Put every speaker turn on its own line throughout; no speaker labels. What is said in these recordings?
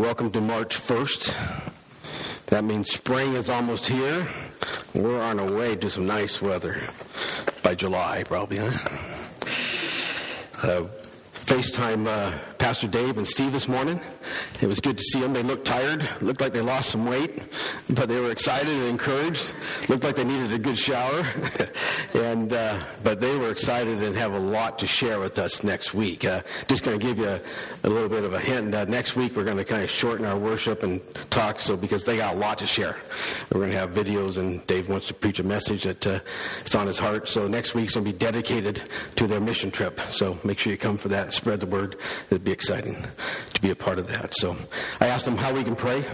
Welcome to March 1st. That means spring is almost here. We're on our way to some nice weather by July, probably, huh? Uh, FaceTime uh, Pastor Dave and Steve this morning. It was good to see them. They looked tired, looked like they lost some weight, but they were excited and encouraged. Looked like they needed a good shower, and uh, but they were excited and have a lot to share with us next week. Uh, just going to give you a, a, little bit of a hint. Uh, next week we're going to kind of shorten our worship and talk, so because they got a lot to share. We're going to have videos, and Dave wants to preach a message that uh, it's on his heart. So next week's going to be dedicated to their mission trip. So make sure you come for that and spread the word. It'd be exciting to be a part of that. So I asked them how we can pray.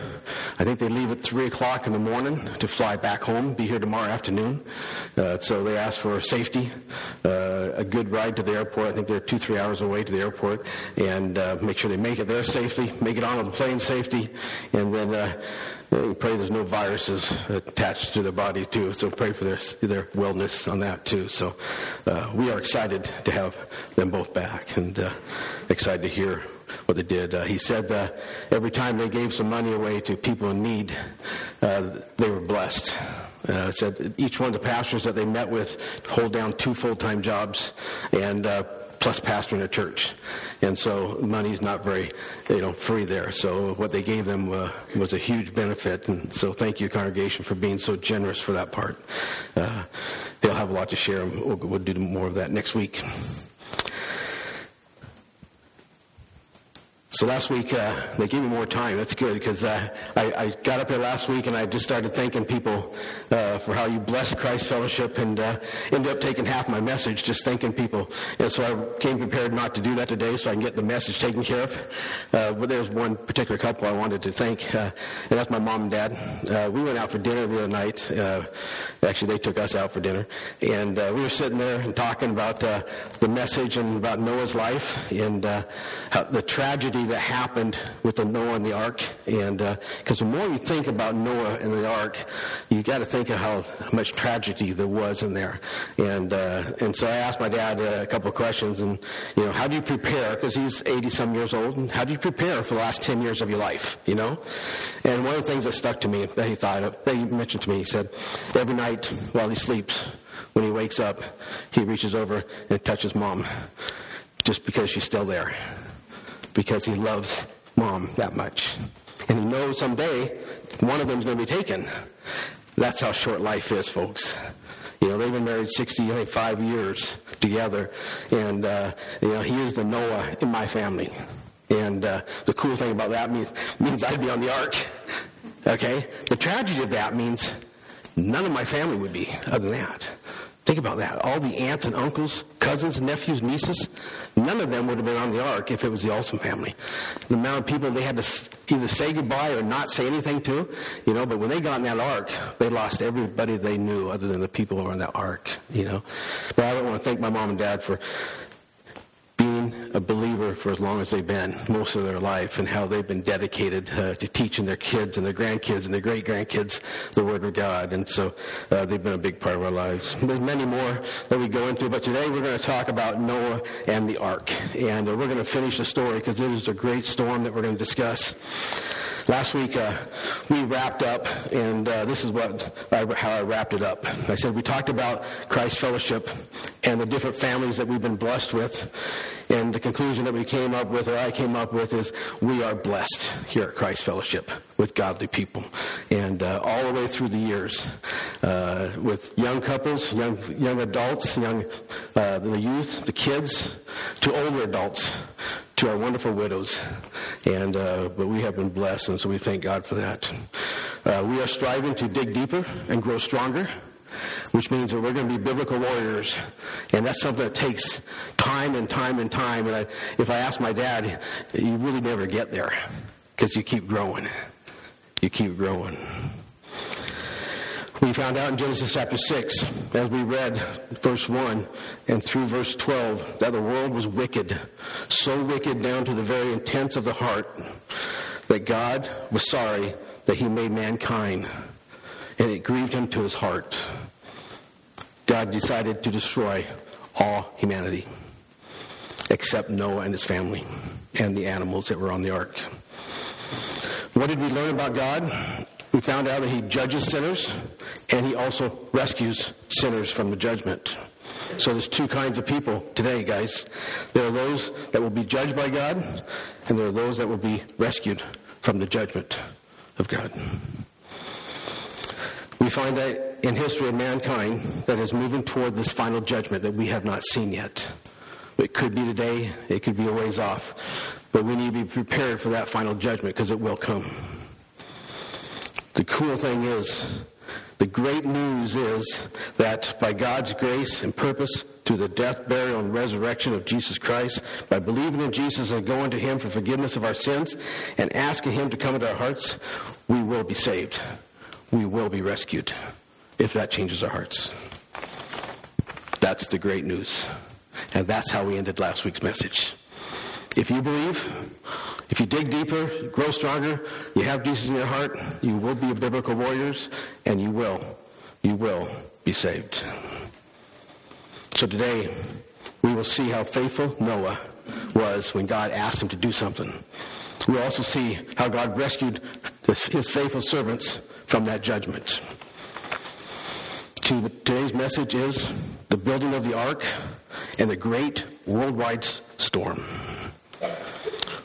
I think they leave at 3 o'clock in the morning to fly back home, be here tomorrow afternoon. Uh, so they asked for safety, uh, a good ride to the airport. I think they're two, three hours away to the airport, and uh, make sure they make it there safely, make it onto the plane safely, and then uh, pray there's no viruses attached to their body too. So pray for their their wellness on that too. So uh, we are excited to have them both back and uh, excited to hear what they did. Uh, he said uh, every time they gave some money away to people in need, uh, they were blessed. Uh, said each one of the pastors that they met with hold down two full-time jobs and uh, plus pastoring a church. And so money's not very, you know, free there. So what they gave them uh, was a huge benefit. And so thank you, congregation, for being so generous for that part. Uh, they'll have a lot to share. We'll, we'll do more of that next week. So last week uh, they gave me more time. That's good because uh, I, I, got up here last week and I just started thanking people uh, for how you blessed Christ Fellowship and uh, ended up taking half my message just thanking people. And so I came prepared not to do that today so I can get the message taken care of. Uh, but there's one particular couple I wanted to thank, uh, and that's my mom and dad. we went out for dinner the other night. actually, they took us out for dinner, and we were sitting there and talking about the message and about Noah's life and the tragedy that happened with the Noah and the ark. And because uh, the more you think about Noah and the ark, you got to think of how much tragedy there was in there. And uh, and so I asked my dad uh, a couple of questions. And you know, how do you prepare? Because he's 80 some years old. And how do you prepare for the last 10 years of your life? You know. And one of the things that stuck to me that he thought of, that he mentioned to me, he said, every night while he sleeps, when he wakes up, he reaches over and touches mom just because she's still there because he loves mom that much. And he knows someday one of them's going to be taken. That's how short life is, folks. You know, they've been married 65 years together, and, uh, you know, he is the Noah in my family. And uh, the cool thing about that means, means I'd be on the ark. Okay? The tragedy of that means none of my family would be other than that. Think about that. All the aunts and uncles, cousins, nephews, nieces, none of them would have been on the ark if it was the Olson family. The amount of people they had to either say goodbye or not say anything to, you know, but when they got in that ark, they lost everybody they knew other than the people who were in that ark, you know. But I don't want to thank my mom and dad for being a believer for as long as they've been, most of their life, and how they've been dedicated uh, to teaching their kids and their grandkids and their great grandkids the Word of God. And so uh, they've been a big part of our lives. There's many more that we go into, but today we're going to talk about Noah and the ark. And uh, we're going to finish the story because it is a great storm that we're going to discuss. Last week uh, we wrapped up, and uh, this is what I, how I wrapped it up. I said we talked about Christ Fellowship and the different families that we've been blessed with, and the conclusion that we came up with, or I came up with, is we are blessed here at Christ Fellowship with godly people, and uh, all the way through the years, uh, with young couples, young young adults, young uh, the youth, the kids, to older adults to our wonderful widows. And, uh, but we have been blessed, and so we thank God for that. Uh, we are striving to dig deeper and grow stronger, which means that we're going to be biblical warriors. And that's something that takes time and time and time. And I, if I ask my dad, you really never get there because you keep growing. You keep growing. We found out in Genesis chapter 6, as we read verse 1 and through verse 12, that the world was wicked, so wicked down to the very intents of the heart, that God was sorry that he made mankind, and it grieved him to his heart. God decided to destroy all humanity, except Noah and his family, and the animals that were on the ark. What did we learn about God? We found out that He judges sinners and He also rescues sinners from the judgment. So there's two kinds of people today, guys. There are those that will be judged by God, and there are those that will be rescued from the judgment of God. We find that in history of mankind that is moving toward this final judgment that we have not seen yet. It could be today, it could be a ways off. But we need to be prepared for that final judgment because it will come. The cool thing is, the great news is that by God's grace and purpose, through the death, burial, and resurrection of Jesus Christ, by believing in Jesus and going to Him for forgiveness of our sins and asking Him to come into our hearts, we will be saved. We will be rescued if that changes our hearts. That's the great news. And that's how we ended last week's message. If you believe, if you dig deeper, grow stronger, you have Jesus in your heart, you will be biblical warriors, and you will, you will be saved. So today, we will see how faithful Noah was when God asked him to do something. We'll also see how God rescued his faithful servants from that judgment. Today's message is the building of the ark and the great worldwide storm.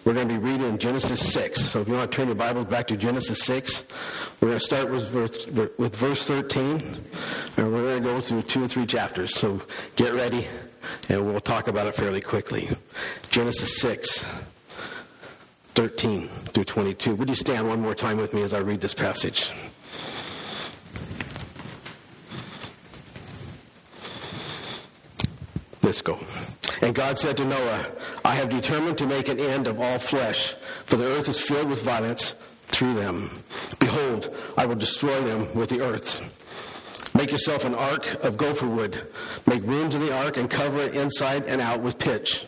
We're going to be reading Genesis 6. So if you want to turn your Bibles back to Genesis 6, we're going to start with verse, with verse 13, and we're going to go through two or three chapters. So get ready, and we'll talk about it fairly quickly. Genesis 6, 13 through 22. Would you stand one more time with me as I read this passage? Let's go. And God said to Noah, I have determined to make an end of all flesh, for the earth is filled with violence through them. Behold, I will destroy them with the earth. Make yourself an ark of gopher wood. Make rooms in the ark and cover it inside and out with pitch.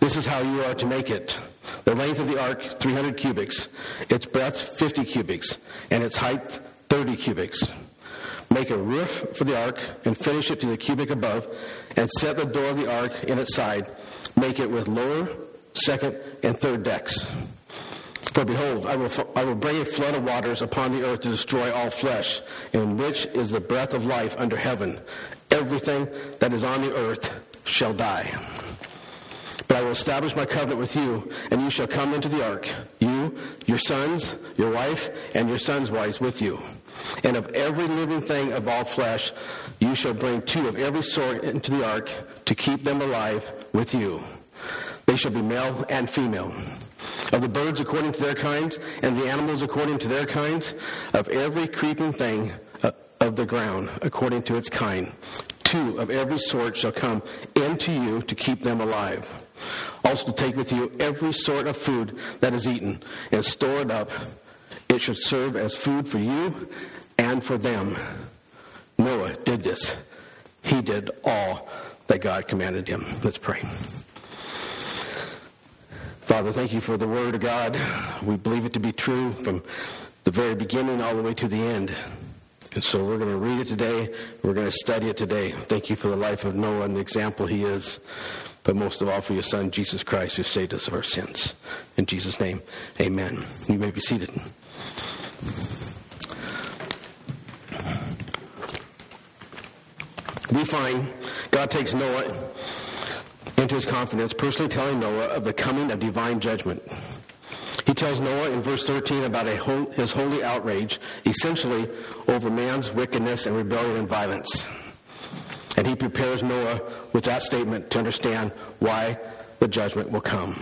This is how you are to make it. The length of the ark, 300 cubits. Its breadth, 50 cubits. And its height, 30 cubits. Make a roof for the ark and finish it to the cubic above, and set the door of the ark in its side. Make it with lower, second, and third decks. For behold, I will, I will bring a flood of waters upon the earth to destroy all flesh, in which is the breath of life under heaven. Everything that is on the earth shall die. But I will establish my covenant with you, and you shall come into the ark, you, your sons, your wife, and your sons' wives with you. And of every living thing of all flesh, you shall bring two of every sort into the ark to keep them alive with you. They shall be male and female. Of the birds according to their kinds, and the animals according to their kinds, of every creeping thing uh, of the ground according to its kind. Two of every sort shall come into you to keep them alive. Also take with you every sort of food that is eaten, and store it up it should serve as food for you and for them. Noah did this. He did all that God commanded him. Let's pray. Father, thank you for the Word of God. We believe it to be true from the very beginning all the way to the end. And so we're going to read it today. We're going to study it today. Thank you for the life of Noah and the example he is. But most of all for your son, Jesus Christ, who saved us of our sins. In Jesus' name, amen. You may be seated. We find God takes Noah into his confidence, personally telling Noah of the coming of divine judgment. He tells Noah in verse 13 about whole, his holy outrage, essentially over man's wickedness and rebellion and violence. And he prepares Noah with that statement to understand why the judgment will come.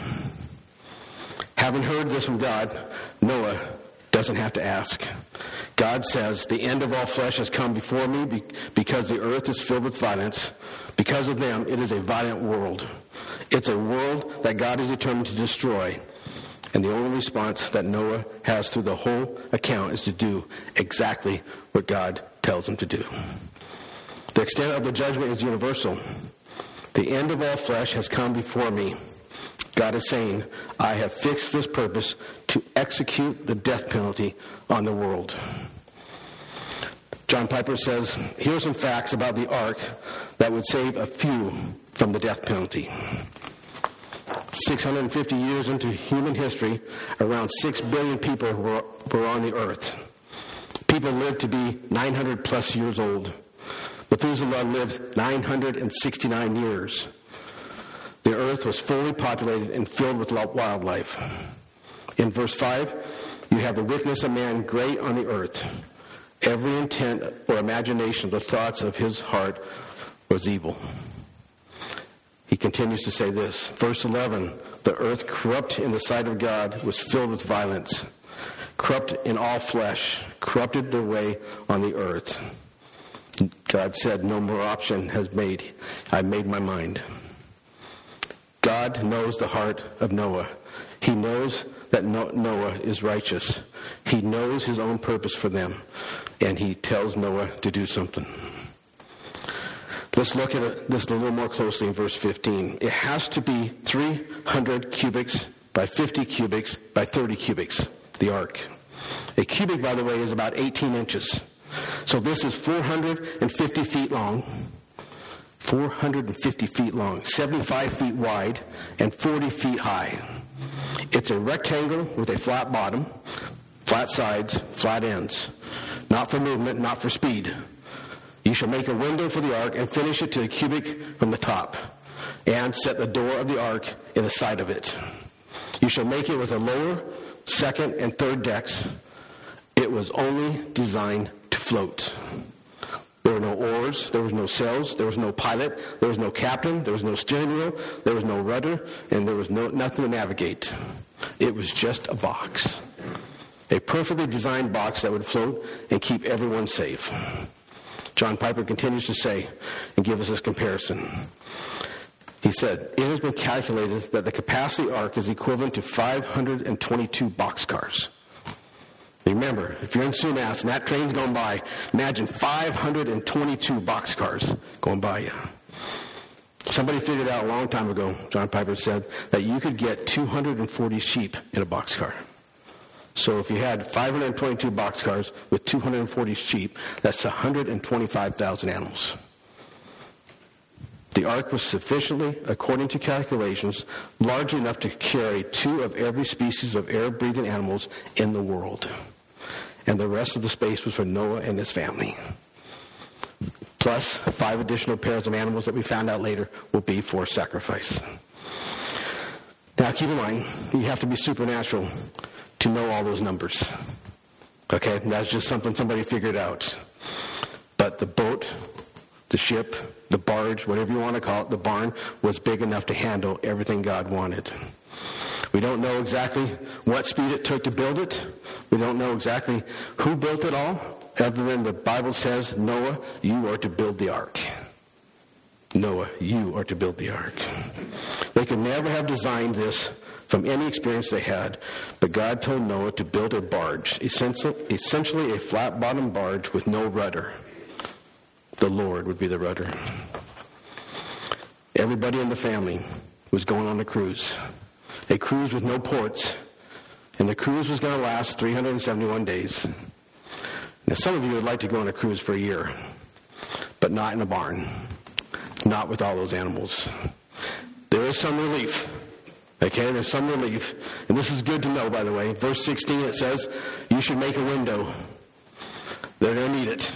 Having heard this from God, Noah doesn't have to ask. God says, The end of all flesh has come before me because the earth is filled with violence. Because of them, it is a violent world. It's a world that God is determined to destroy. And the only response that Noah has through the whole account is to do exactly what God tells him to do. The extent of the judgment is universal. The end of all flesh has come before me. God is saying, I have fixed this purpose to execute the death penalty on the world. John Piper says, here are some facts about the ark that would save a few from the death penalty. 650 years into human history, around 6 billion people were, were on the earth. People lived to be 900 plus years old. Methuselah lived 969 years. The earth was fully populated and filled with wildlife. In verse 5, you have the wickedness of man great on the earth. Every intent or imagination of the thoughts of his heart was evil. He continues to say this. Verse 11 The earth corrupt in the sight of God was filled with violence. Corrupt in all flesh, corrupted their way on the earth. God said, No more option has made. I made my mind. God knows the heart of Noah. He knows that Noah is righteous. He knows his own purpose for them. And he tells Noah to do something. Let's look at this a little more closely in verse 15. It has to be 300 cubits by 50 cubits by 30 cubits, the ark. A cubic, by the way, is about 18 inches. So this is 450 feet long, 450 feet long, 75 feet wide, and 40 feet high. It's a rectangle with a flat bottom, flat sides, flat ends. Not for movement, not for speed. You shall make a window for the ark and finish it to a cubic from the top, and set the door of the ark in the side of it. You shall make it with a lower, second, and third decks. It was only designed to float. There were no oars, there was no sails, there was no pilot, there was no captain, there was no steering wheel, there was no rudder, and there was no, nothing to navigate. It was just a box. A perfectly designed box that would float and keep everyone safe. John Piper continues to say and give us this comparison. He said, It has been calculated that the capacity ark is equivalent to 522 boxcars. Remember, if you're in Sumas and that train's going by, imagine 522 boxcars going by you. Somebody figured out a long time ago, John Piper said, that you could get 240 sheep in a boxcar. So if you had 522 boxcars with 240 sheep, that's 125,000 animals. The ark was sufficiently, according to calculations, large enough to carry two of every species of air-breathing animals in the world. And the rest of the space was for Noah and his family. Plus, five additional pairs of animals that we found out later will be for sacrifice. Now, keep in mind, you have to be supernatural to know all those numbers. Okay, that's just something somebody figured out. But the boat, the ship, the barge, whatever you want to call it, the barn was big enough to handle everything God wanted. We don't know exactly what speed it took to build it. We don't know exactly who built it all, other than the Bible says, Noah, you are to build the ark. Noah, you are to build the ark. They could never have designed this from any experience they had, but God told Noah to build a barge, essentially a flat bottomed barge with no rudder. The Lord would be the rudder. Everybody in the family was going on a cruise, a cruise with no ports, and the cruise was going to last 371 days. Now, some of you would like to go on a cruise for a year, but not in a barn, not with all those animals. There is some relief Okay, there's some relief. And this is good to know, by the way. Verse 16, it says, you should make a window. They're going to need it.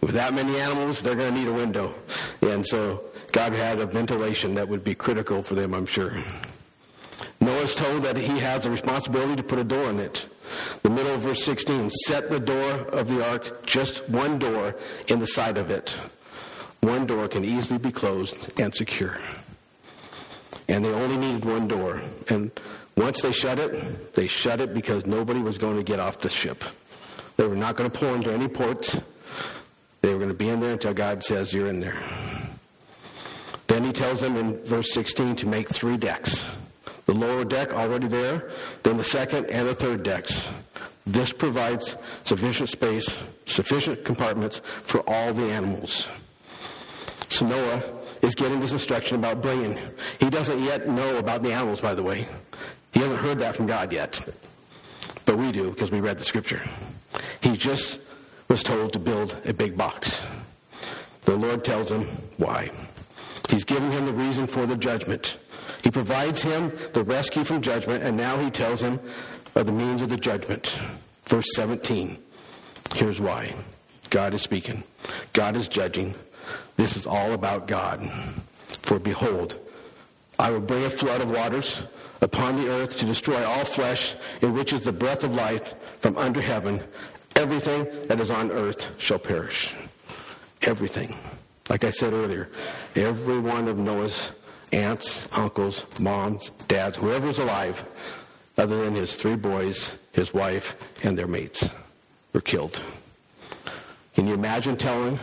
With that many animals, they're going to need a window. And so God had a ventilation that would be critical for them, I'm sure. Noah's told that he has a responsibility to put a door in it. The middle of verse 16, set the door of the ark, just one door in the side of it. One door can easily be closed and secure and they only needed one door. And once they shut it, they shut it because nobody was going to get off the ship. They were not going to pull into any ports. They were going to be in there until God says you're in there. Then he tells them in verse 16 to make three decks. The lower deck already there, then the second and the third decks. This provides sufficient space, sufficient compartments for all the animals. So Noah is getting this instruction about bringing. He doesn't yet know about the animals, by the way. He hasn't heard that from God yet. But we do because we read the scripture. He just was told to build a big box. The Lord tells him why. He's giving him the reason for the judgment. He provides him the rescue from judgment, and now he tells him of the means of the judgment. Verse 17. Here's why. God is speaking. God is judging. This is all about God. For behold, I will bring a flood of waters upon the earth to destroy all flesh, in which is the breath of life from under heaven. Everything that is on earth shall perish. Everything. Like I said earlier, every one of Noah's aunts, uncles, moms, dads, whoever's alive, other than his three boys, his wife, and their mates, were killed. Can you imagine telling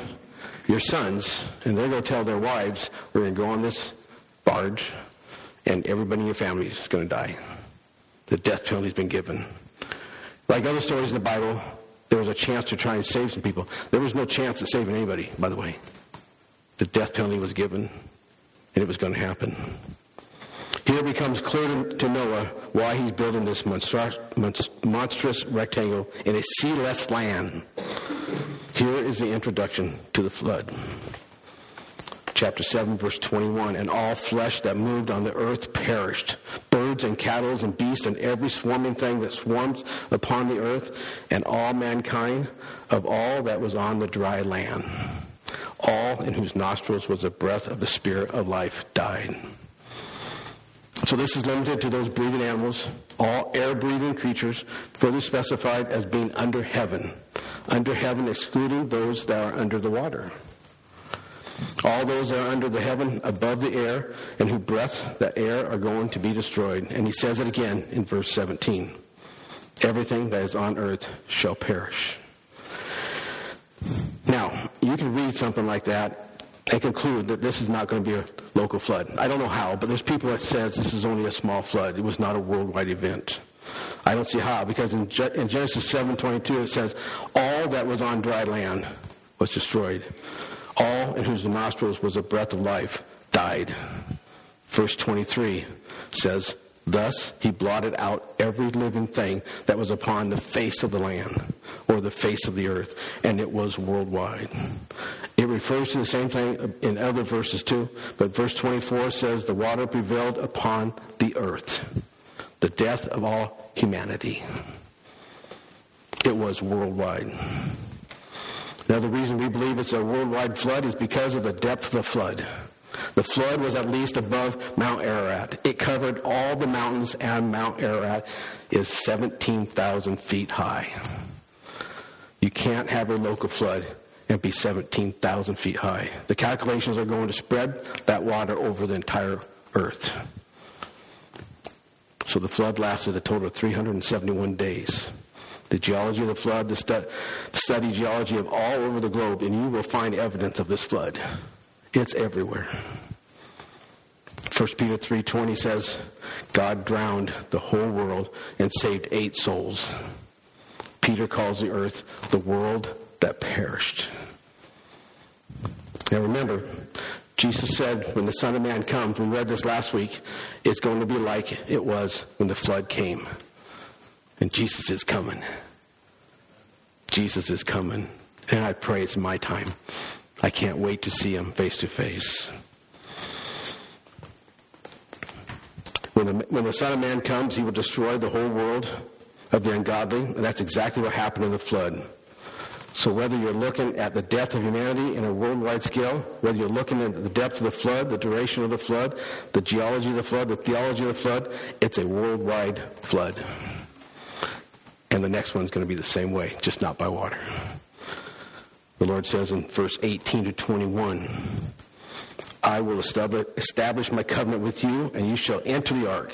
your sons, and they're going to tell their wives, we're going to go on this barge, and everybody in your family is going to die. The death penalty's been given. Like other stories in the Bible, there was a chance to try and save some people. There was no chance of saving anybody, by the way. The death penalty was given, and it was going to happen. Here it becomes clear to Noah why he's building this monstrous rectangle in a sealess land. Here is the introduction to the flood chapter 7, verse 21. And all flesh that moved on the earth perished birds and cattle and beasts and every swarming thing that swarms upon the earth, and all mankind of all that was on the dry land. All in whose nostrils was the breath of the Spirit of life died. So this is limited to those breathing animals, all air breathing creatures, further specified as being under heaven. Under heaven, excluding those that are under the water. All those that are under the heaven above the air and who breath the air are going to be destroyed. And he says it again in verse 17. Everything that is on earth shall perish. Now, you can read something like that and conclude that this is not going to be a local flood. I don't know how, but there's people that says this is only a small flood. It was not a worldwide event. I don't see how, because in, Genesis 7:22 it says, "All that was on dry land was destroyed." All in whose nostrils was a breath of life died. Verse 23 says, Thus he blotted out every living thing that was upon the face of the land or the face of the earth, and it was worldwide. It refers to the same thing in other verses too, but verse 24 says, The water prevailed upon the earth, the death of all humanity. It was worldwide. Now, the reason we believe it's a worldwide flood is because of the depth of the flood. The flood was at least above Mount Ararat. It covered all the mountains, and Mount Ararat is 17,000 feet high. You can't have a local flood and be 17,000 feet high. The calculations are going to spread that water over the entire earth. So the flood lasted a total of 371 days the geology of the flood, the stu- study geology of all over the globe, and you will find evidence of this flood. It's everywhere. 1 Peter 3:20 says, God drowned the whole world and saved eight souls. Peter calls the earth the world that perished. Now remember, Jesus said, when the Son of Man comes, we read this last week, it's going to be like it was when the flood came. And Jesus is coming. Jesus is coming. And I pray it's my time. I can't wait to see him face to face. When the, when the Son of Man comes, he will destroy the whole world of the ungodly. And that's exactly what happened in the flood. So whether you're looking at the death of humanity in a worldwide scale, whether you're looking at the depth of the flood, the duration of the flood, the geology of the flood, the theology of the flood, it's a worldwide flood. And the next one's going to be the same way, just not by water. The Lord says in verse 18 to 21, I will establish my covenant with you, and you shall enter the ark.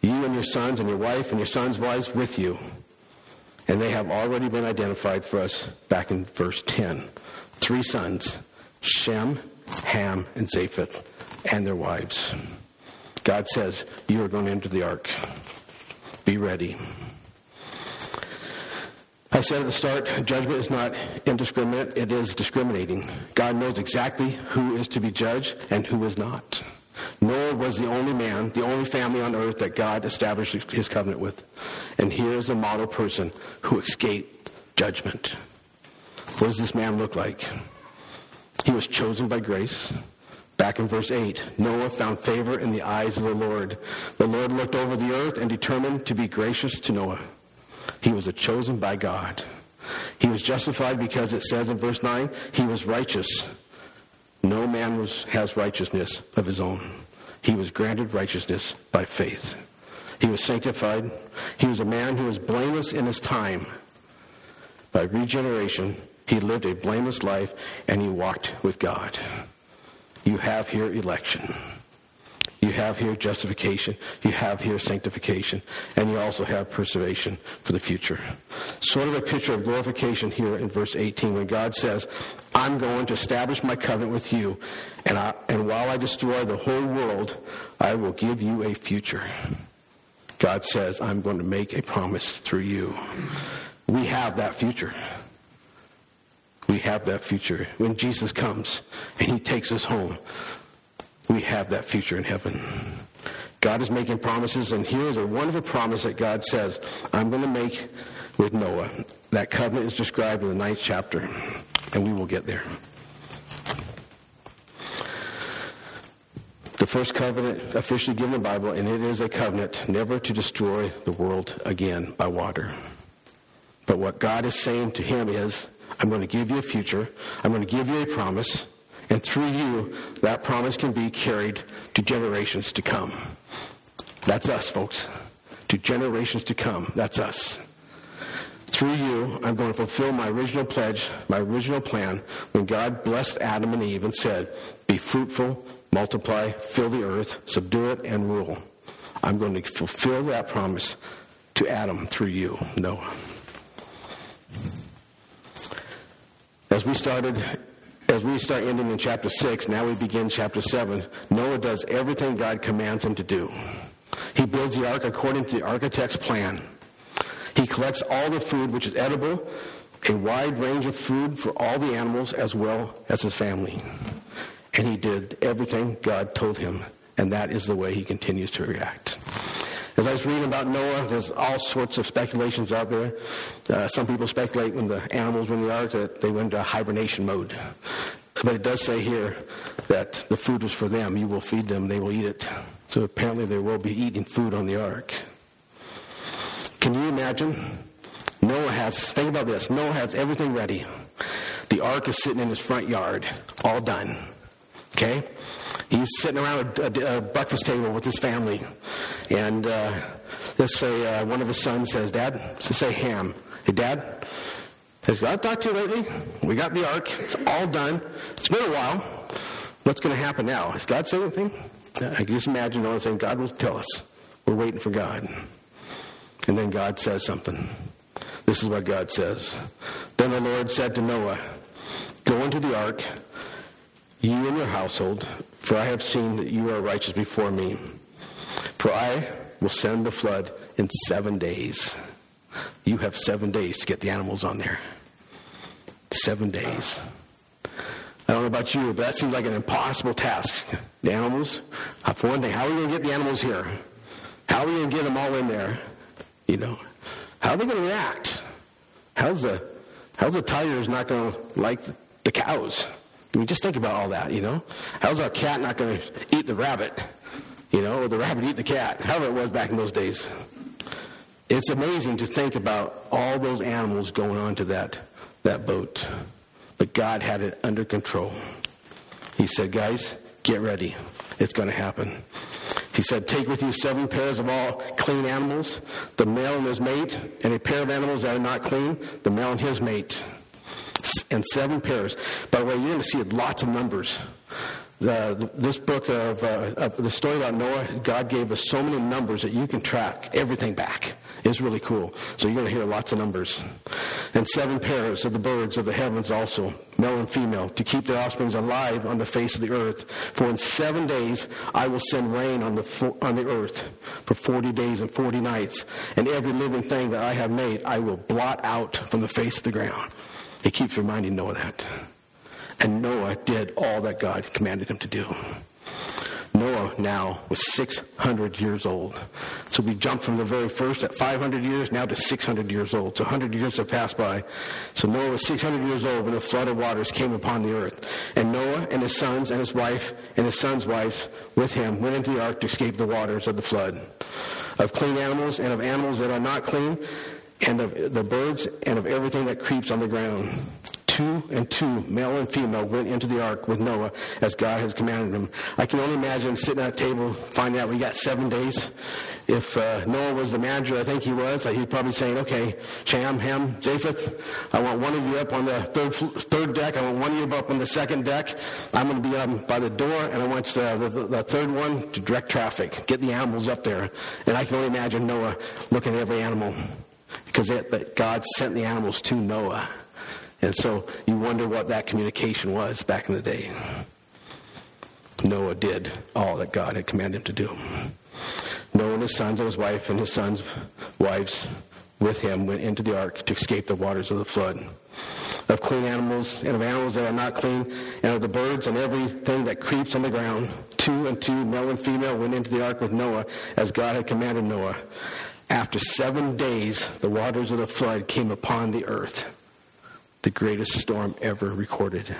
You and your sons and your wife and your sons' wives with you. And they have already been identified for us back in verse 10. Three sons, Shem, Ham, and Japheth, and their wives. God says, You are going to enter the ark. Be ready. I said at the start, judgment is not indiscriminate, it is discriminating. God knows exactly who is to be judged and who is not. Noah was the only man, the only family on earth that God established his covenant with. And here is a model person who escaped judgment. What does this man look like? He was chosen by grace, Back in verse 8, Noah found favor in the eyes of the Lord. The Lord looked over the earth and determined to be gracious to Noah. He was a chosen by God. He was justified because it says in verse 9, he was righteous. No man was, has righteousness of his own. He was granted righteousness by faith. He was sanctified. He was a man who was blameless in his time. By regeneration, he lived a blameless life and he walked with God. You have here election. You have here justification. You have here sanctification. And you also have preservation for the future. Sort of a picture of glorification here in verse 18 when God says, I'm going to establish my covenant with you. And, I, and while I destroy the whole world, I will give you a future. God says, I'm going to make a promise through you. We have that future. We have that future. When Jesus comes and he takes us home, we have that future in heaven. God is making promises, and here is a wonderful promise that God says, I'm going to make with Noah. That covenant is described in the ninth chapter, and we will get there. The first covenant officially given in the Bible, and it is a covenant never to destroy the world again by water. But what God is saying to him is, I'm going to give you a future. I'm going to give you a promise. And through you, that promise can be carried to generations to come. That's us, folks. To generations to come. That's us. Through you, I'm going to fulfill my original pledge, my original plan, when God blessed Adam and Eve and said, Be fruitful, multiply, fill the earth, subdue it, and rule. I'm going to fulfill that promise to Adam through you, Noah. As we started as we start ending in chapter 6, now we begin chapter 7. Noah does everything God commands him to do. He builds the ark according to the architect's plan. He collects all the food which is edible, a wide range of food for all the animals as well as his family. And he did everything God told him, and that is the way he continues to react. As I was reading about Noah, there's all sorts of speculations out there. Uh, some people speculate when the animals were in the ark that they went into hibernation mode. But it does say here that the food was for them. You will feed them, they will eat it. So apparently they will be eating food on the ark. Can you imagine? Noah has, think about this, Noah has everything ready. The ark is sitting in his front yard, all done. Okay? He's sitting around a, a, breakfast table with his family. And uh, let's say uh, one of his sons says, Dad, let's say Ham. Hey, Dad, has God talked to you lately? We got the ark. It's all done. It's been a while. What's going to happen now? Has God said anything? I can just imagine Noah saying, God will tell us. We're waiting for God. And then God says something. This is what God says. Then the Lord said to Noah, Go into the ark you and your household, for I have seen that you are righteous before me. For I will send the flood in seven days. You have seven days to get the animals on there. Seven days. I don't know about you, but that seems like an impossible task. The animals, uh, for one thing, how are we going to get the animals here? How are we going to get them all in there? You know, how are they going to react? How's the how's the tigers not going to like the cows? I mean, just think about all that, you know? How's our cat not going to eat the rabbit? You know, or the rabbit eat the cat? However it was back in those days. It's amazing to think about all those animals going onto that, that boat. But God had it under control. He said, guys, get ready. It's going to happen. He said, Take with you seven pairs of all clean animals, the male and his mate, and a pair of animals that are not clean, the male and his mate and seven pairs. By the way, you're going to see lots of numbers. The, this book of, uh, of, the story about Noah, God gave us so many numbers that you can track everything back. It's really cool. So you're going to hear lots of numbers. And seven pairs of the birds of the heavens also, male and female, to keep their offspring alive on the face of the earth. For in seven days I will send rain on the, on the earth for 40 days and 40 nights. And every living thing that I have made I will blot out from the face of the ground. He keeps reminding Noah that. And Noah did all that God commanded him to do. Noah now was 600 years old. So we jumped from the very first at 500 years now to 600 years old. So 100 years have passed by. So Noah was 600 years old when the flood of waters came upon the earth. And Noah and his sons and his wife and his sons' wives with him went into the ark to escape the waters of the flood. Of clean animals and of animals that are not clean, and of the birds and of everything that creeps on the ground two and two, male and female, went into the ark with Noah as God has commanded them. I can only imagine sitting at a table, finding out we got seven days. If uh, Noah was the manager, I think he was, uh, he'd probably saying, okay, Shem, Ham, Japheth, I want one of you up on the third, third deck. I want one of you up on the second deck. I'm going to be up by the door, and I want uh, the, the, the third one to direct traffic, get the animals up there. And I can only imagine Noah looking at every animal because it, God sent the animals to Noah. And so you wonder what that communication was back in the day. Noah did all that God had commanded him to do. Noah and his sons and his wife and his sons' wives with him went into the ark to escape the waters of the flood. Of clean animals and of animals that are not clean, and of the birds and everything that creeps on the ground, two and two, male and female, went into the ark with Noah as God had commanded Noah. After seven days, the waters of the flood came upon the earth the greatest storm ever recorded.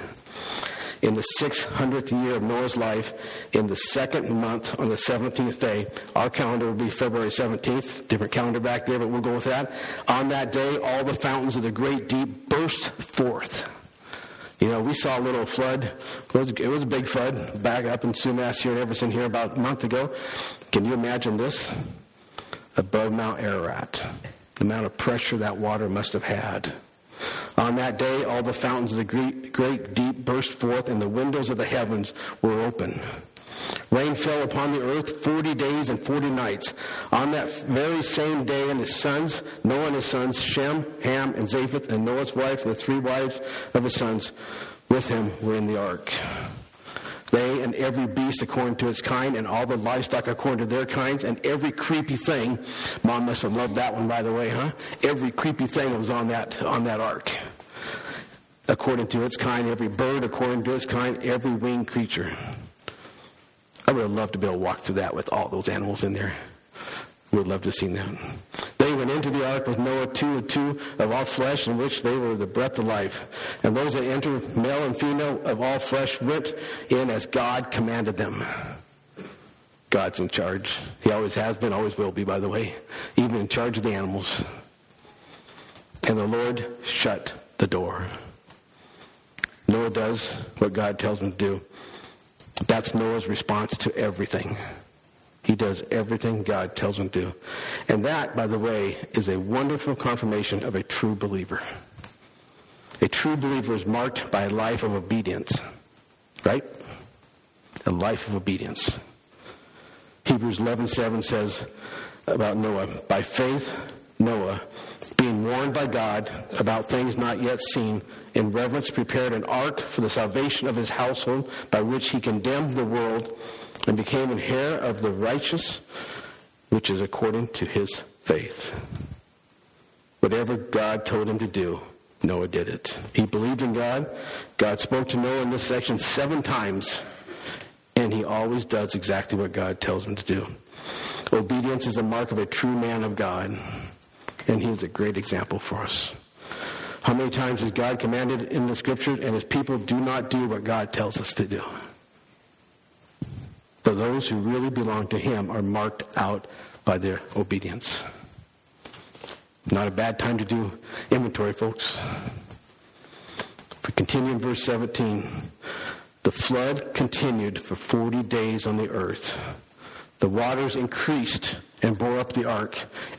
In the 600th year of Noah's life, in the second month, on the 17th day, our calendar will be February 17th, different calendar back there, but we'll go with that. On that day, all the fountains of the great deep burst forth. You know, we saw a little flood. It was, it was a big flood back up in Sumas here in Everson here about a month ago. Can you imagine this? Above Mount Ararat. The amount of pressure that water must have had. On that day, all the fountains of the great, great deep burst forth, and the windows of the heavens were open. Rain fell upon the earth 40 days and 40 nights. On that very same day, and his sons, Noah and his sons, Shem, Ham, and Japheth, and Noah's wife, and the three wives of his sons with him were in the ark. They and every beast according to its kind, and all the livestock according to their kinds, and every creepy thing. Mom must have loved that one, by the way, huh? Every creepy thing was on that on that ark, according to its kind. Every bird according to its kind. Every winged creature. I would have loved to be able to walk through that with all those animals in there. Would love to have seen that. They went into the ark with Noah, two and two of all flesh, in which they were the breath of life. And those that entered, male and female of all flesh, went in as God commanded them. God's in charge. He always has been, always will be, by the way, even in charge of the animals. And the Lord shut the door. Noah does what God tells him to do. That's Noah's response to everything. He does everything God tells him to. And that, by the way, is a wonderful confirmation of a true believer. A true believer is marked by a life of obedience. Right? A life of obedience. Hebrews 11:7 says about Noah, by faith Noah, being warned by God about things not yet seen, in reverence prepared an ark for the salvation of his household, by which he condemned the world and became an heir of the righteous, which is according to his faith. Whatever God told him to do, Noah did it. He believed in God. God spoke to Noah in this section seven times, and he always does exactly what God tells him to do. Obedience is a mark of a true man of God, and he is a great example for us. How many times has God commanded in the scripture, and his people do not do what God tells us to do? Those who really belong to Him are marked out by their obedience. Not a bad time to do inventory, folks. If we continue in verse 17, the flood continued for 40 days on the earth. The waters increased and bore up the ark,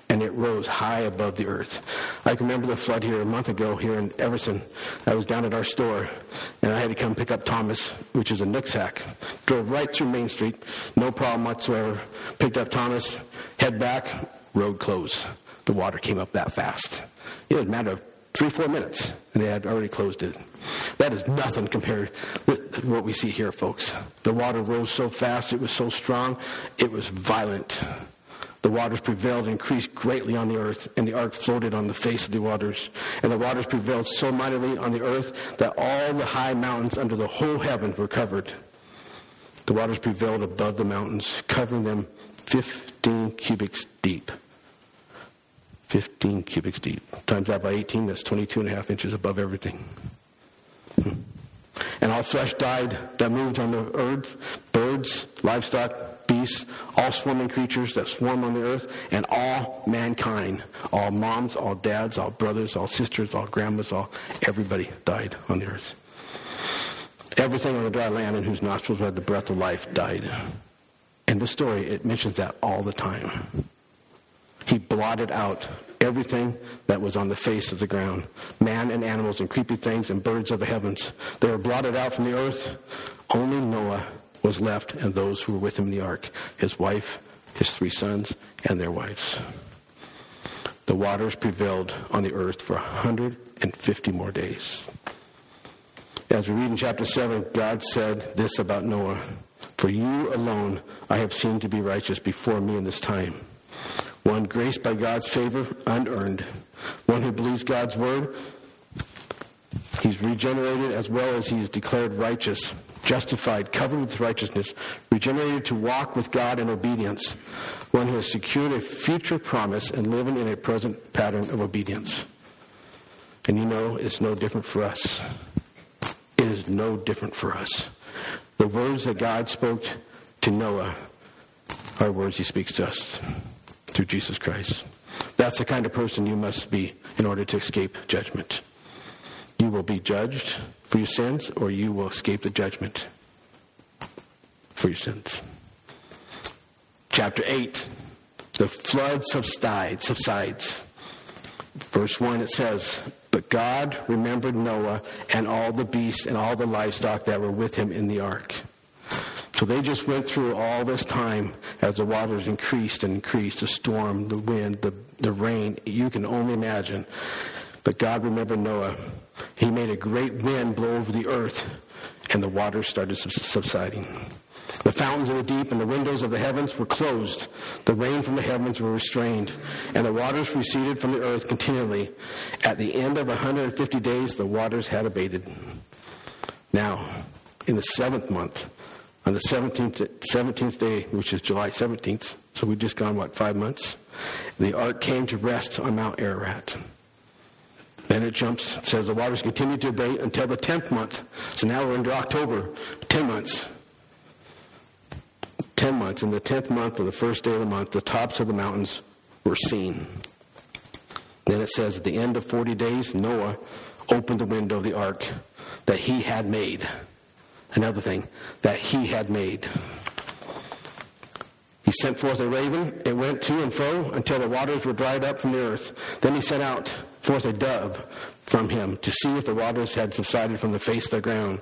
and it rose high above the earth. I can remember the flood here a month ago here in Everson. I was down at our store, and I had to come pick up Thomas, which is a Nooksack. Drove right through Main Street, no problem whatsoever. Picked up Thomas, head back, road closed. The water came up that fast. It was a matter of three, four minutes, and they had already closed it. That is nothing compared with what we see here, folks. The water rose so fast, it was so strong, it was violent. The waters prevailed and increased greatly on the earth, and the ark floated on the face of the waters. And the waters prevailed so mightily on the earth that all the high mountains under the whole heaven were covered. The waters prevailed above the mountains, covering them 15 cubits deep. 15 cubics deep. Times that by 18, that's 22 and a half inches above everything. Hmm. And all flesh died that moved on the earth birds, livestock, beasts, all swarming creatures that swarm on the earth, and all mankind. All moms, all dads, all brothers, all sisters, all grandmas, all everybody died on the earth. Everything on the dry land in whose nostrils had the breath of life died. In the story, it mentions that all the time. He blotted out everything that was on the face of the ground man and animals and creepy things and birds of the heavens. They were blotted out from the earth. Only Noah was left and those who were with him in the ark his wife, his three sons, and their wives. The waters prevailed on the earth for 150 more days. As we read in chapter 7, God said this about Noah For you alone I have seen to be righteous before me in this time one graced by God's favor, unearned, one who believes God's word. He's regenerated as well as he is declared righteous, justified, covered with righteousness, regenerated to walk with God in obedience, one who has secured a future promise and living in a present pattern of obedience. And you know, it's no different for us. It is no different for us. The words that God spoke to Noah are words he speaks to us through Jesus Christ. That's the kind of person you must be in order to escape judgment. You will be judged for your sins, or you will escape the judgment for your sins. Chapter 8 The flood subsides. subsides. Verse 1 it says, But God remembered Noah and all the beasts and all the livestock that were with him in the ark. So they just went through all this time as the waters increased and increased, the storm, the wind, the, the rain. You can only imagine. But God remembered Noah. He made a great wind blow over the earth, and the waters started subsiding. The fountains of the deep and the windows of the heavens were closed. The rain from the heavens were restrained, and the waters receded from the earth continually. At the end of 150 days, the waters had abated. Now, in the seventh month, on the 17th, 17th day, which is July 17th, so we've just gone, what, five months? The ark came to rest on Mount Ararat. Then it jumps, it says the waters continued to abate until the 10th month. So now we're into October, 10 months. 10 months. In the 10th month, on the first day of the month, the tops of the mountains were seen. Then it says at the end of 40 days, Noah opened the window of the ark that he had made another thing that he had made. He sent forth a raven. It went to and fro until the waters were dried up from the earth. Then he sent out forth a dove from him to see if the waters had subsided from the face of the ground.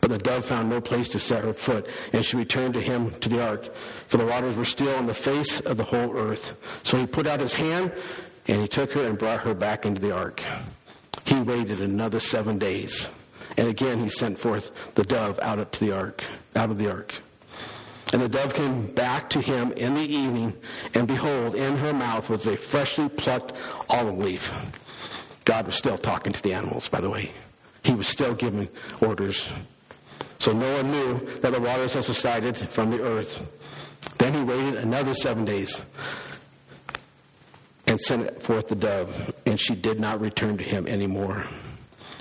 But the dove found no place to set her foot, and she returned to him to the ark, for the waters were still on the face of the whole earth. So he put out his hand, and he took her and brought her back into the ark. He waited another seven days. And again he sent forth the dove out to the ark, out of the ark. And the dove came back to him in the evening, and behold, in her mouth was a freshly plucked olive leaf. God was still talking to the animals, by the way. He was still giving orders. So Noah knew that the waters had subsided from the earth. Then he waited another seven days and sent forth the dove, and she did not return to him anymore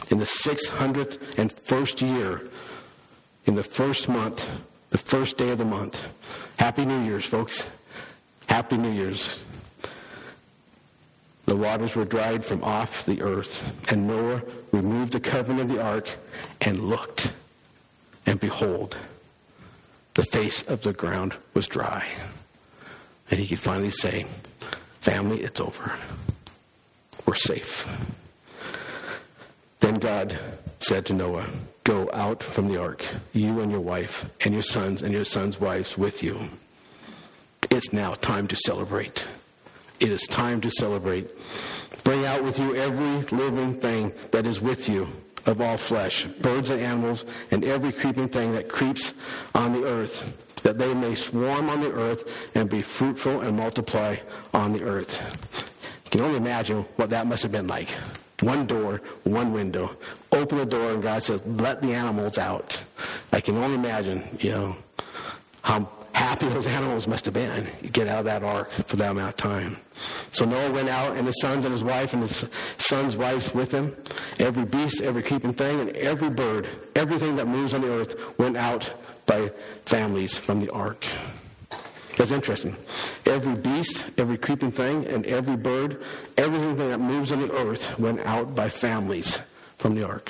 in the 601st year, in the first month, the first day of the month. Happy New Year's, folks. Happy New Year's. The waters were dried from off the earth, and Noah removed the covering of the ark and looked, and behold, the face of the ground was dry. And he could finally say, Family, it's over. We're safe. Then God said to Noah, Go out from the ark, you and your wife, and your sons and your sons' wives with you. It's now time to celebrate. It is time to celebrate. Bring out with you every living thing that is with you of all flesh, birds and animals, and every creeping thing that creeps on the earth, that they may swarm on the earth and be fruitful and multiply on the earth. You can only imagine what that must have been like. One door, one window. Open the door, and God says, let the animals out. I can only imagine, you know, how happy those animals must have been. You get out of that ark for that amount of time. So Noah went out, and his sons and his wife, and his sons' wives with him. Every beast, every creeping thing, and every bird, everything that moves on the earth went out by families from the ark. That's interesting. Every beast, every creeping thing, and every bird, everything that moves on the earth went out by families from the ark.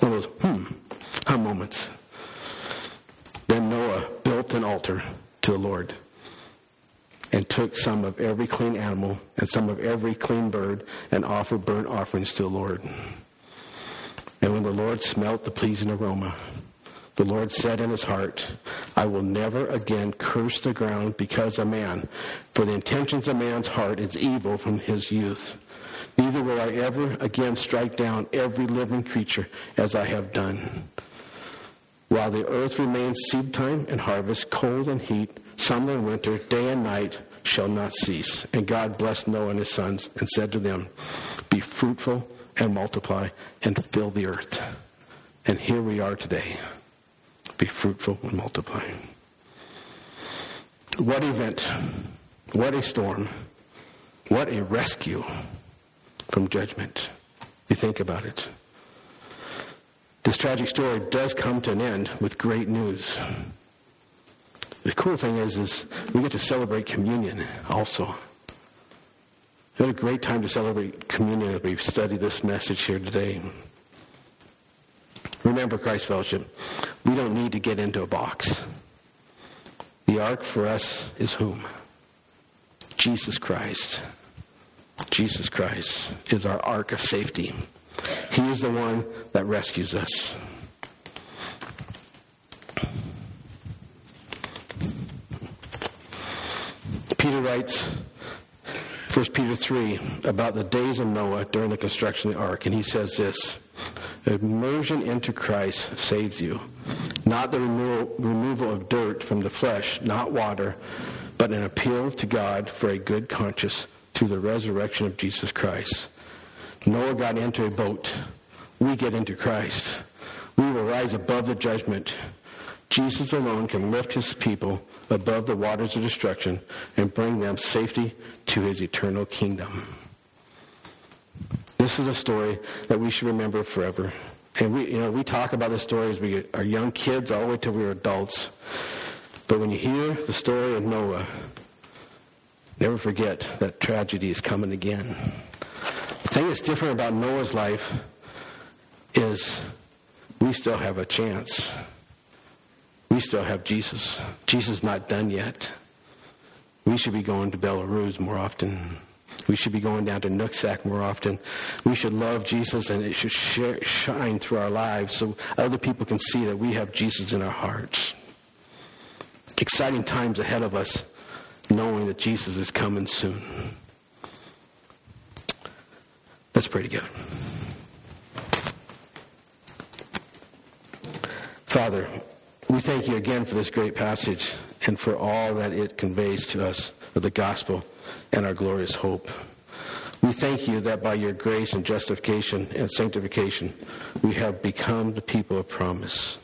One of those hmm, moments. Then Noah built an altar to the Lord and took some of every clean animal and some of every clean bird and offered burnt offerings to the Lord. And when the Lord smelt the pleasing aroma, the Lord said in his heart, I will never again curse the ground because of man, for the intentions of man's heart is evil from his youth. Neither will I ever again strike down every living creature as I have done. While the earth remains seed time and harvest, cold and heat, summer and winter, day and night shall not cease. And God blessed Noah and his sons and said to them, Be fruitful and multiply and fill the earth. And here we are today. Be fruitful and multiply. What event, what a storm, what a rescue from judgment. You think about it. This tragic story does come to an end with great news. The cool thing is, is we get to celebrate communion also. What a great time to celebrate communion as we study this message here today. Remember, Christ Fellowship, we don't need to get into a box. The ark for us is whom? Jesus Christ. Jesus Christ is our ark of safety. He is the one that rescues us. Peter writes, 1 Peter 3, about the days of Noah during the construction of the ark, and he says this Immersion into Christ saves you. Not the removal, removal of dirt from the flesh, not water, but an appeal to God for a good conscience through the resurrection of Jesus Christ. Noah got into a boat. We get into Christ. We will rise above the judgment. Jesus alone can lift his people above the waters of destruction and bring them safety to his eternal kingdom. This is a story that we should remember forever. And we, you know, we talk about this story as we are young kids all the way till we are adults. But when you hear the story of Noah, never forget that tragedy is coming again. The thing that's different about Noah's life is we still have a chance. We still have Jesus. Jesus is not done yet. We should be going to Belarus more often. We should be going down to Nooksack more often. We should love Jesus and it should share, shine through our lives so other people can see that we have Jesus in our hearts. Exciting times ahead of us knowing that Jesus is coming soon. That's pretty good. Father, we thank you again for this great passage and for all that it conveys to us of the gospel and our glorious hope. We thank you that by your grace and justification and sanctification, we have become the people of promise,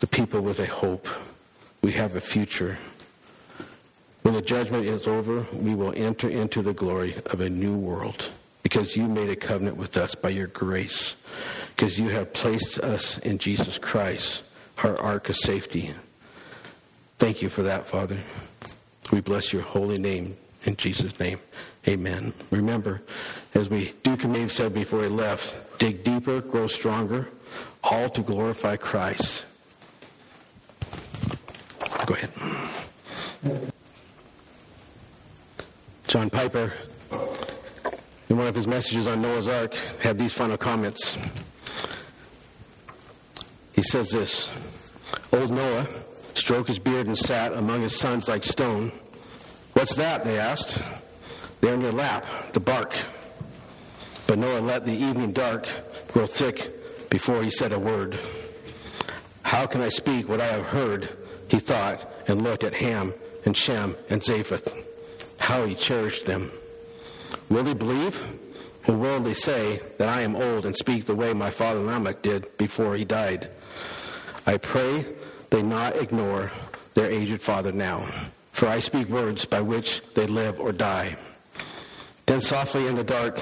the people with a hope. We have a future. When the judgment is over, we will enter into the glory of a new world because you made a covenant with us by your grace, because you have placed us in Jesus Christ, our ark of safety. Thank you for that, Father. We bless your holy name in Jesus' name. Amen. Remember, as we Duke and said before he left, dig deeper, grow stronger, all to glorify Christ. Go ahead. John Piper in one of his messages on Noah's Ark, had these final comments. He says this Old Noah stroked his beard and sat among his sons like stone. What's that? they asked. They're in your lap, the bark. But Noah let the evening dark grow thick before he said a word. How can I speak what I have heard? He thought and looked at Ham and Shem and Japheth. How he cherished them. Will they believe? Or will they say that I am old and speak the way my father Lamech did before he died? I pray they not ignore their aged father now, for I speak words by which they live or die. Then softly in the dark,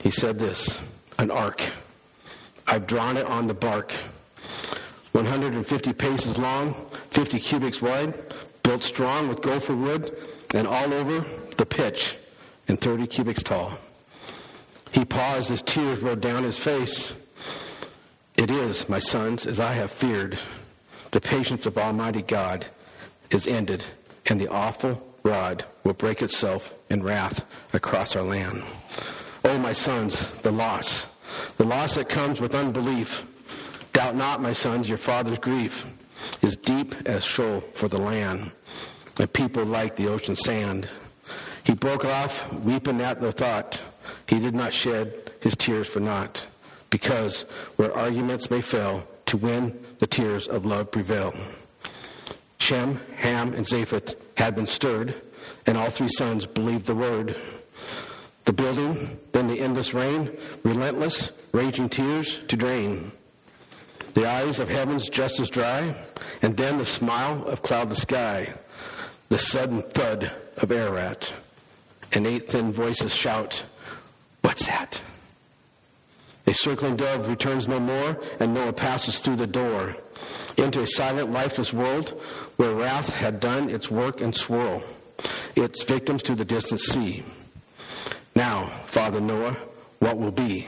he said this, an ark. I've drawn it on the bark. 150 paces long, 50 cubits wide, built strong with gopher wood, and all over the pitch, and 30 cubits tall. He paused as tears rolled down his face. It is, my sons, as I have feared. The patience of Almighty God is ended, and the awful rod will break itself in wrath across our land. Oh, my sons, the loss, the loss that comes with unbelief. Doubt not, my sons, your father's grief is deep as Sheol for the land, and people like the ocean sand. He broke off, weeping at the thought. He did not shed his tears for naught, because where arguments may fail, to win the tears of love prevail. Shem, Ham, and Japheth had been stirred, and all three sons believed the word. The building, then the endless rain, relentless, raging tears to drain. The eyes of heavens just as dry, and then the smile of cloudless sky, the sudden thud of Ararat, and eight thin voices shout, What's that? A circling dove returns no more, and Noah passes through the door into a silent, lifeless world where wrath had done its work and swirl its victims to the distant sea. Now, Father Noah, what will be?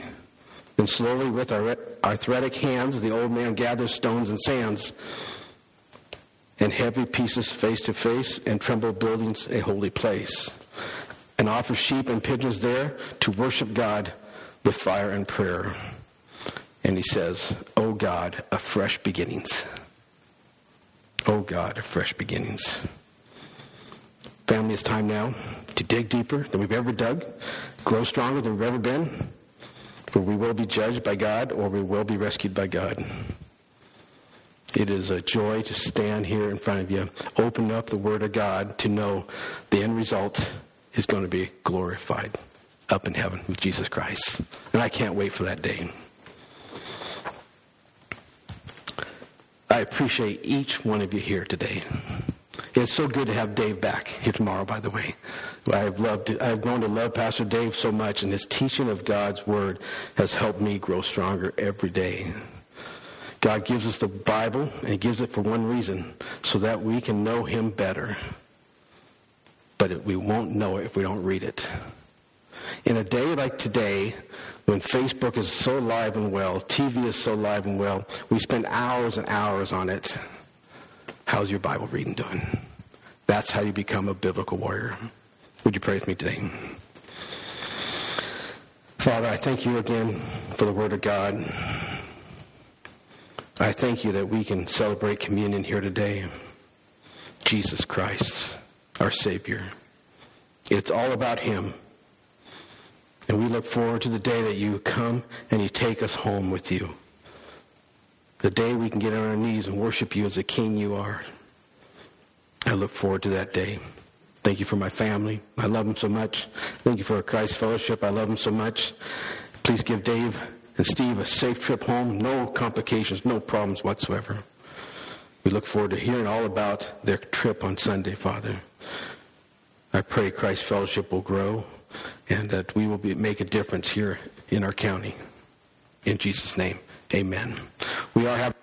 Then slowly, with arthritic hands, the old man gathers stones and sands and heavy pieces face to face and tremble buildings a holy place and offers sheep and pigeons there to worship God with fire and prayer. And he says, O oh God of fresh beginnings. O oh God of fresh beginnings. Family, it's time now to dig deeper than we've ever dug, grow stronger than we've ever been, for we will be judged by God or we will be rescued by God. It is a joy to stand here in front of you, open up the Word of God to know the end result is going to be glorified up in heaven with Jesus Christ. And I can't wait for that day. I appreciate each one of you here today. It's so good to have Dave back here tomorrow, by the way. I've loved I've grown to love Pastor Dave so much, and his teaching of God's Word has helped me grow stronger every day. God gives us the Bible, and He gives it for one reason, so that we can know Him better. But we won't know it if we don't read it. In a day like today, when Facebook is so live and well, TV is so live and well, we spend hours and hours on it. How's your Bible reading doing? That's how you become a biblical warrior. Would you pray with me today? Father, I thank you again for the Word of God. I thank you that we can celebrate communion here today. Jesus Christ, our Savior. It's all about Him. And we look forward to the day that you come and you take us home with you. The day we can get on our knees and worship you as the King you are. I look forward to that day. Thank you for my family. I love them so much. Thank you for Christ Fellowship. I love them so much. Please give Dave and Steve a safe trip home. No complications, no problems whatsoever. We look forward to hearing all about their trip on Sunday, Father. I pray Christ Fellowship will grow and that we will be, make a difference here in our county. In Jesus' name, amen. We are having